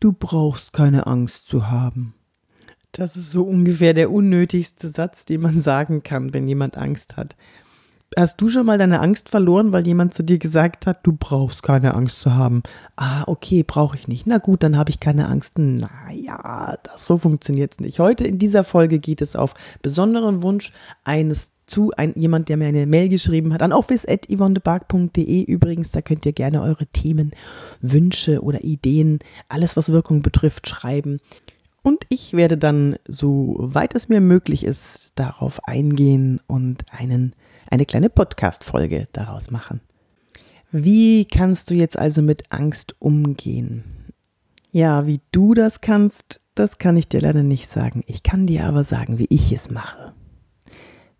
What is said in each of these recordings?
du brauchst keine Angst zu haben. Das ist so ungefähr der unnötigste Satz, den man sagen kann, wenn jemand Angst hat. Hast du schon mal deine Angst verloren, weil jemand zu dir gesagt hat, du brauchst keine Angst zu haben? Ah, okay, brauche ich nicht. Na gut, dann habe ich keine Angst. Naja, das so funktioniert es nicht. Heute in dieser Folge geht es auf besonderen Wunsch eines zu ein, jemand, der mir eine Mail geschrieben hat, an office.yvonnebark.de übrigens, da könnt ihr gerne eure Themen, Wünsche oder Ideen, alles was Wirkung betrifft, schreiben. Und ich werde dann, so weit es mir möglich ist, darauf eingehen und einen, eine kleine Podcast-Folge daraus machen. Wie kannst du jetzt also mit Angst umgehen? Ja, wie du das kannst, das kann ich dir leider nicht sagen. Ich kann dir aber sagen, wie ich es mache.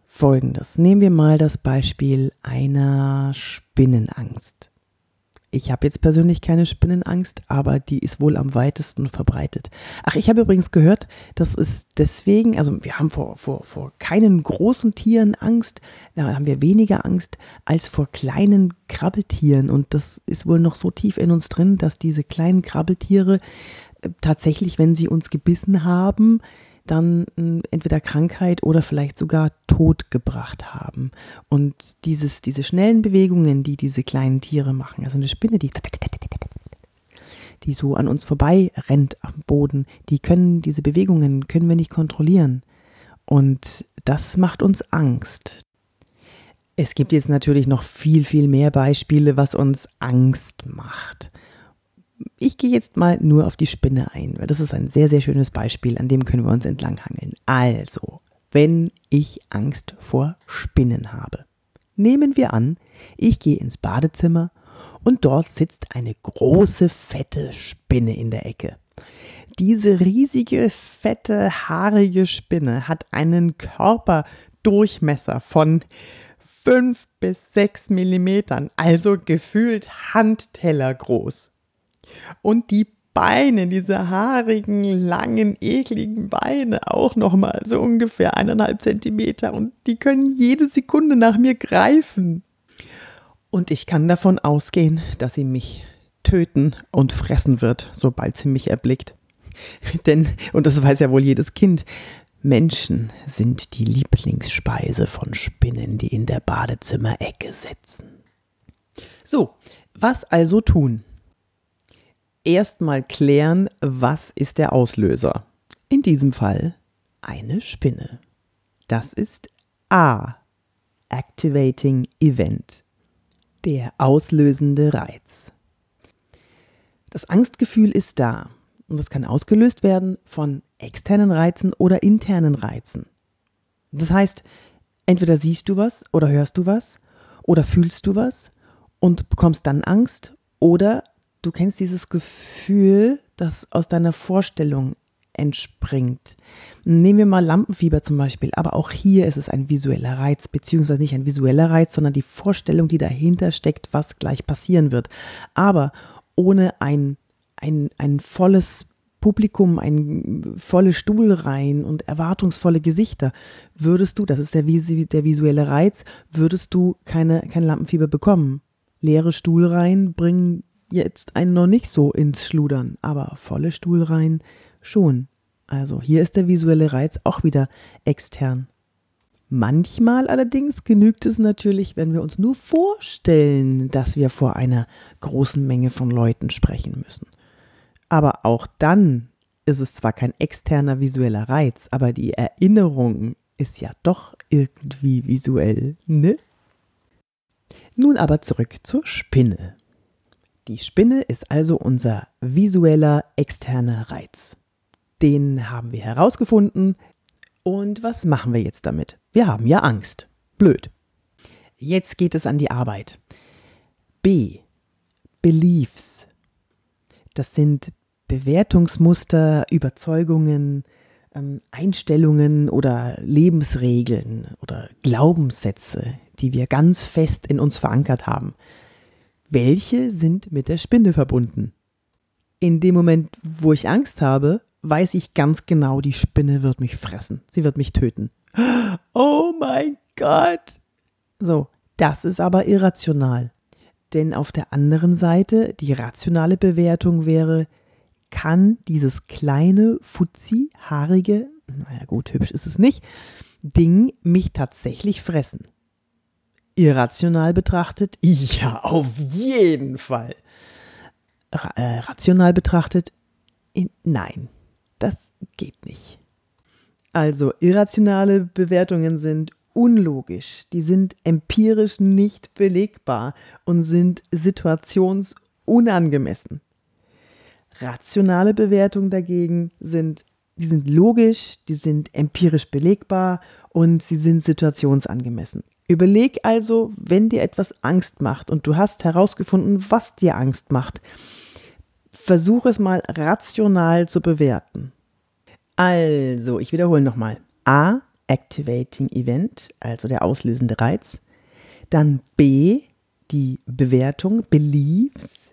Folgendes. Nehmen wir mal das Beispiel einer Spinnenangst. Ich habe jetzt persönlich keine Spinnenangst, aber die ist wohl am weitesten verbreitet. Ach, ich habe übrigens gehört, das ist deswegen, also wir haben vor, vor, vor keinen großen Tieren Angst, da haben wir weniger Angst als vor kleinen Krabbeltieren. Und das ist wohl noch so tief in uns drin, dass diese kleinen Krabbeltiere äh, tatsächlich, wenn sie uns gebissen haben, dann hm, entweder Krankheit oder vielleicht sogar Tod gebracht haben. Und dieses, diese schnellen Bewegungen, die diese kleinen Tiere machen, also eine Spinne, die die so an uns vorbei rennt am Boden, die können diese Bewegungen können wir nicht kontrollieren. Und das macht uns Angst. Es gibt jetzt natürlich noch viel, viel mehr Beispiele, was uns Angst macht ich gehe jetzt mal nur auf die Spinne ein, weil das ist ein sehr, sehr schönes Beispiel, an dem können wir uns entlanghangeln. Also, wenn ich Angst vor Spinnen habe. Nehmen wir an, ich gehe ins Badezimmer und dort sitzt eine große, fette Spinne in der Ecke. Diese riesige, fette, haarige Spinne hat einen Körperdurchmesser von 5 bis 6 Millimetern, also gefühlt Handteller groß. Und die Beine, diese haarigen, langen, ekligen Beine auch nochmal so ungefähr eineinhalb Zentimeter und die können jede Sekunde nach mir greifen. Und ich kann davon ausgehen, dass sie mich töten und fressen wird, sobald sie mich erblickt. Denn, und das weiß ja wohl jedes Kind, Menschen sind die Lieblingsspeise von Spinnen, die in der Badezimmerecke sitzen. So, was also tun? Erstmal klären, was ist der Auslöser. In diesem Fall eine Spinne. Das ist A. Activating Event. Der auslösende Reiz. Das Angstgefühl ist da und es kann ausgelöst werden von externen Reizen oder internen Reizen. Das heißt, entweder siehst du was oder hörst du was oder fühlst du was und bekommst dann Angst oder du kennst dieses Gefühl, das aus deiner Vorstellung entspringt. Nehmen wir mal Lampenfieber zum Beispiel, aber auch hier ist es ein visueller Reiz, beziehungsweise nicht ein visueller Reiz, sondern die Vorstellung, die dahinter steckt, was gleich passieren wird. Aber ohne ein, ein, ein volles Publikum, ein volle Stuhlreihen und erwartungsvolle Gesichter, würdest du, das ist der, der visuelle Reiz, würdest du keine, kein Lampenfieber bekommen. Leere Stuhlreihen bringen jetzt einen noch nicht so ins Schludern, aber volle Stuhlreihen schon. Also hier ist der visuelle Reiz auch wieder extern. Manchmal allerdings genügt es natürlich, wenn wir uns nur vorstellen, dass wir vor einer großen Menge von Leuten sprechen müssen. Aber auch dann ist es zwar kein externer visueller Reiz, aber die Erinnerung ist ja doch irgendwie visuell, ne? Nun aber zurück zur Spinne. Die Spinne ist also unser visueller externer Reiz. Den haben wir herausgefunden. Und was machen wir jetzt damit? Wir haben ja Angst. Blöd. Jetzt geht es an die Arbeit. B. Beliefs. Das sind Bewertungsmuster, Überzeugungen, ähm, Einstellungen oder Lebensregeln oder Glaubenssätze, die wir ganz fest in uns verankert haben welche sind mit der Spinne verbunden. In dem Moment, wo ich Angst habe, weiß ich ganz genau, die Spinne wird mich fressen. Sie wird mich töten. Oh mein Gott! So, das ist aber irrational. Denn auf der anderen Seite, die rationale Bewertung wäre, kann dieses kleine, fuzzi, haarige, naja gut, hübsch ist es nicht, Ding mich tatsächlich fressen. Irrational betrachtet, ja, auf jeden Fall. Ra äh, rational betrachtet, in, nein, das geht nicht. Also irrationale Bewertungen sind unlogisch, die sind empirisch nicht belegbar und sind situationsunangemessen. Rationale Bewertungen dagegen sind, die sind logisch, die sind empirisch belegbar und sie sind situationsangemessen. Überleg also, wenn dir etwas Angst macht und du hast herausgefunden, was dir Angst macht, versuch es mal rational zu bewerten. Also, ich wiederhole nochmal. A, Activating Event, also der auslösende Reiz. Dann B, die Bewertung, Beliefs,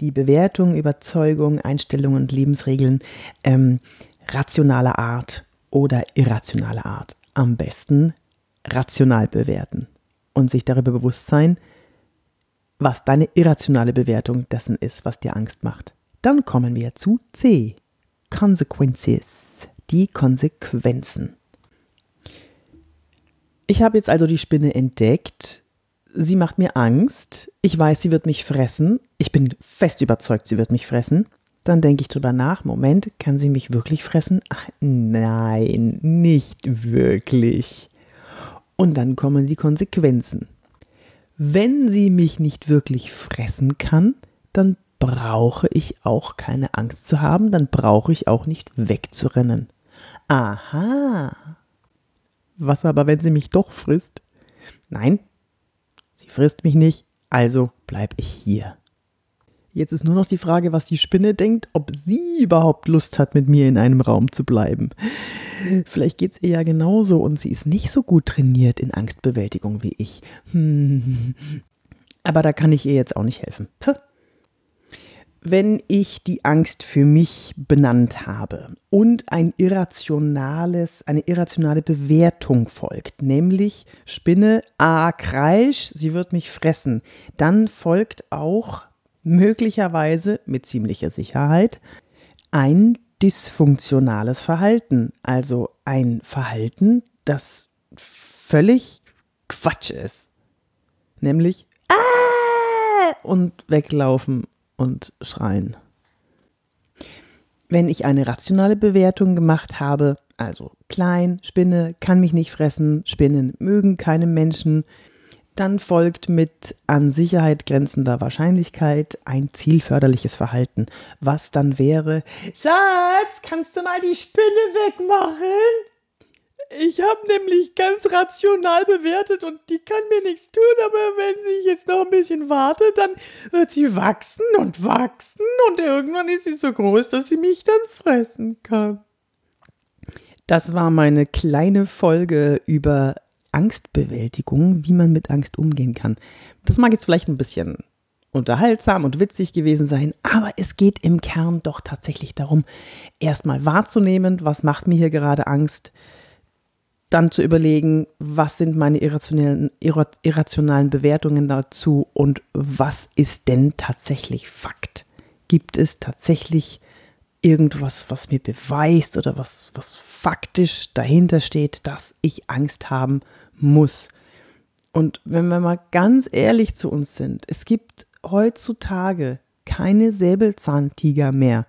die Bewertung, Überzeugung, Einstellungen und Lebensregeln ähm, rationaler Art oder irrationaler Art. Am besten rational bewerten und sich darüber bewusst sein, was deine irrationale Bewertung dessen ist, was dir Angst macht. Dann kommen wir zu C. Consequences. Die Konsequenzen. Ich habe jetzt also die Spinne entdeckt. Sie macht mir Angst. Ich weiß, sie wird mich fressen. Ich bin fest überzeugt, sie wird mich fressen. Dann denke ich drüber nach. Moment, kann sie mich wirklich fressen? Ach nein, nicht wirklich. Und dann kommen die Konsequenzen. Wenn sie mich nicht wirklich fressen kann, dann brauche ich auch keine Angst zu haben, dann brauche ich auch nicht wegzurennen. Aha. Was aber, wenn sie mich doch frisst? Nein, sie frisst mich nicht, also bleib ich hier. Jetzt ist nur noch die Frage, was die Spinne denkt, ob sie überhaupt Lust hat, mit mir in einem Raum zu bleiben. Vielleicht geht es ihr ja genauso und sie ist nicht so gut trainiert in Angstbewältigung wie ich. Hm. Aber da kann ich ihr jetzt auch nicht helfen. Puh wenn ich die Angst für mich benannt habe und ein irrationales, eine irrationale Bewertung folgt, nämlich Spinne, ah, Kreisch, sie wird mich fressen, dann folgt auch möglicherweise mit ziemlicher Sicherheit ein dysfunktionales Verhalten, also ein Verhalten, das völlig Quatsch ist, nämlich ah! und weglaufen und schreien. Wenn ich eine rationale Bewertung gemacht habe, also klein, Spinne kann mich nicht fressen, Spinnen mögen keine Menschen, dann folgt mit an Sicherheit grenzender Wahrscheinlichkeit ein zielförderliches Verhalten, was dann wäre, Schatz, kannst du mal die Spinne wegmachen? Ich habe nämlich ganz rational bewertet und die kann mir nichts tun, aber wenn sie jetzt noch ein bisschen wartet, dann wird sie wachsen und wachsen und irgendwann ist sie so groß, dass sie mich dann fressen kann. Das war meine kleine Folge über Angstbewältigung, wie man mit Angst umgehen kann. Das mag jetzt vielleicht ein bisschen unterhaltsam und witzig gewesen sein, aber es geht im Kern doch tatsächlich darum, erstmal wahrzunehmen, was macht mir hier gerade Angst, dann zu überlegen, was sind meine irrationalen, irrationalen Bewertungen dazu und was ist denn tatsächlich Fakt? Gibt es tatsächlich irgendwas, was mir beweist oder was, was faktisch dahinter steht, dass ich Angst haben muss? Und wenn wir mal ganz ehrlich zu uns sind, es gibt heutzutage keine Säbelzahntiger mehr.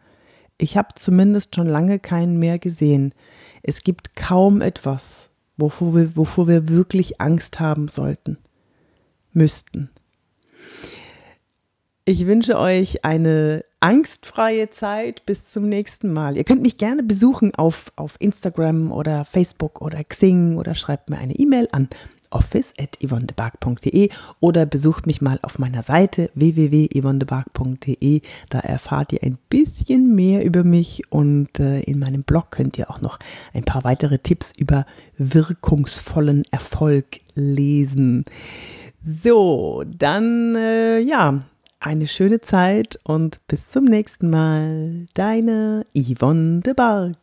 Ich habe zumindest schon lange keinen mehr gesehen. Es gibt kaum etwas, wovor wir, wovor wir wirklich Angst haben sollten, müssten. Ich wünsche euch eine angstfreie Zeit bis zum nächsten Mal. Ihr könnt mich gerne besuchen auf, auf Instagram oder Facebook oder Xing oder schreibt mir eine E-Mail an office.yvonnebark.de oder besucht mich mal auf meiner Seite www.yvonnebark.de. Da erfahrt ihr ein bisschen mehr über mich und äh, in meinem Blog könnt ihr auch noch ein paar weitere Tipps über wirkungsvollen Erfolg lesen. So, dann äh, ja, eine schöne Zeit und bis zum nächsten Mal. Deine Yvonne de Barg.